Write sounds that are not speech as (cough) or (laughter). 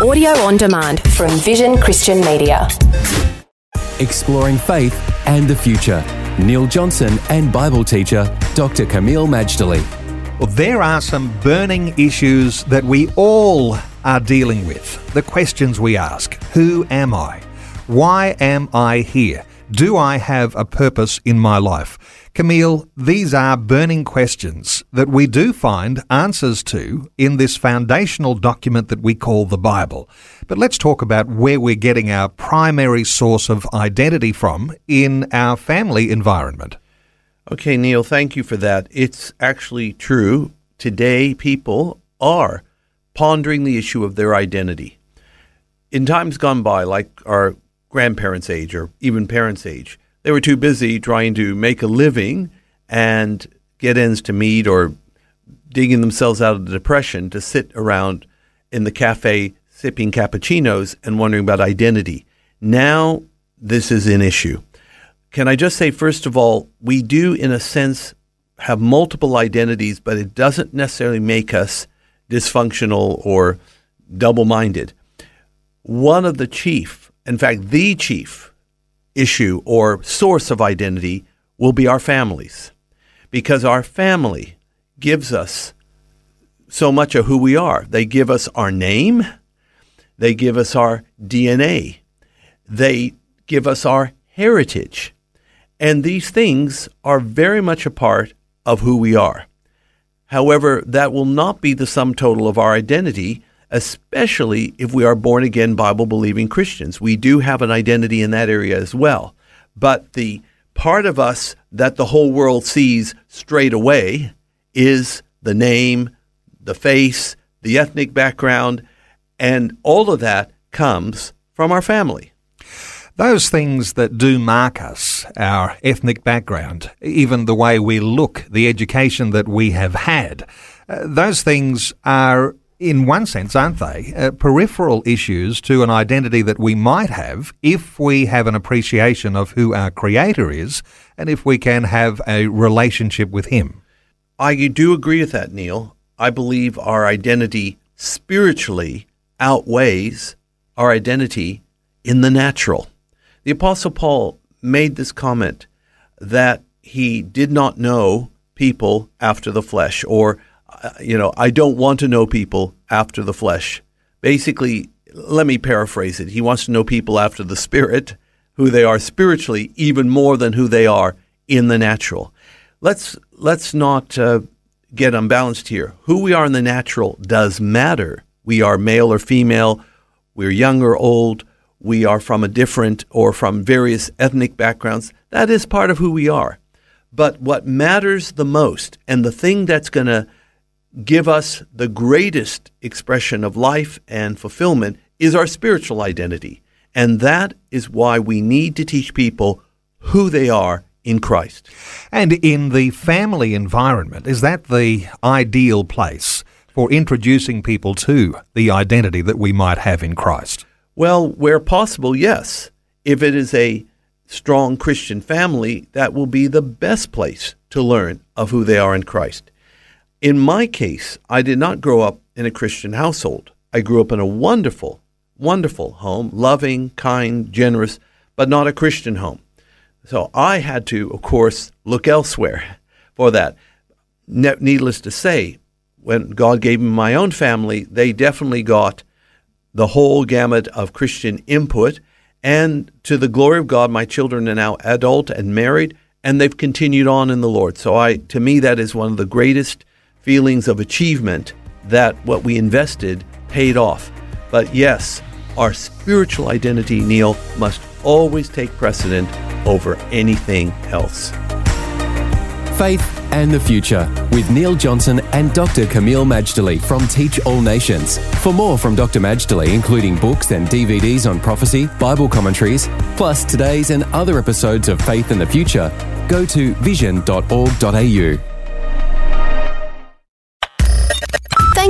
Audio on demand from Vision Christian Media. Exploring faith and the future. Neil Johnson and Bible teacher Dr. Kameel Majdali. Well, there are some burning issues that we all are dealing with. The questions we ask Who am I? Why am I here? Do I have a purpose in my life? Kameel, these are burning questions that we do find answers to in this foundational document that we call the Bible. But let's talk about where we're getting our primary source of identity from in our family environment. Okay, Neil, thank you for that. It's actually true. Today, people are pondering the issue of their identity. In times gone by, like our grandparents' age or even parents' age, they were too busy trying to make a living and get ends to meet or digging themselves out of the depression to sit around in the cafe sipping cappuccinos and wondering about identity. Now, this is an issue. Can I just say, first of all, we do, in a sense, have multiple identities, but it doesn't necessarily make us dysfunctional or double minded. One of the chief, in fact, the chief issue or source of identity will be our families because our family gives us so much of who we are. They give us our name, they give us our DNA, they give us our heritage. And these things are very much a part of who we are. However, that will not be the sum total of our identity, especially if we are born again, Bible believing Christians. We do have an identity in that area as well. But the part of us that the whole world sees straight away is the name, the face, the ethnic background, and all of that comes from our family. Those things that do mark us, our ethnic background, even the way we look, the education that we have had, uh, those things are, in one sense, aren't they, uh, peripheral issues to an identity that we might have if we have an appreciation of who our Creator is and if we can have a relationship with Him. I do agree with that, Neil. I believe our identity spiritually outweighs our identity in the natural. The Apostle Paul made this comment that he did not know people after the flesh, or, you know, I don't want to know people after the flesh. Basically, let me paraphrase it. He wants to know people after the spirit, who they are spiritually, even more than who they are in the natural. Let's let's not uh, get unbalanced here. Who we are in the natural does matter. We are male or female. We're young or old we are from a different or from various ethnic backgrounds. That is part of who we are. But what matters the most, and the thing that's going to give us the greatest expression of life and fulfillment, is our spiritual identity. And that is why we need to teach people who they are in Christ. And in the family environment, is that the ideal place for introducing people to the identity that we might have in Christ? Well, where possible, yes. If it is a strong Christian family, that will be the best place to learn of who they are in Christ. In my case, I did not grow up in a Christian household. I grew up in a wonderful, wonderful home, loving, kind, generous, but not a Christian home. So I had to, of course, look elsewhere (laughs) for that. Needless to say, when God gave me my own family, they definitely got the whole gamut of Christian input, And to the glory of God, my children are now adult and married, and they've continued on in the Lord. So I to me that is one of the greatest feelings of achievement that what we invested paid off. But yes, our spiritual identity, Neil, must always take precedent over anything else. Faith and the Future with Neil Johnson and Dr. Kameel Majdali from Teach All Nations. For more from Dr. Majdali, including books and DVDs on prophecy, Bible commentaries, plus today's and other episodes of Faith and the Future, go to vision.org.au.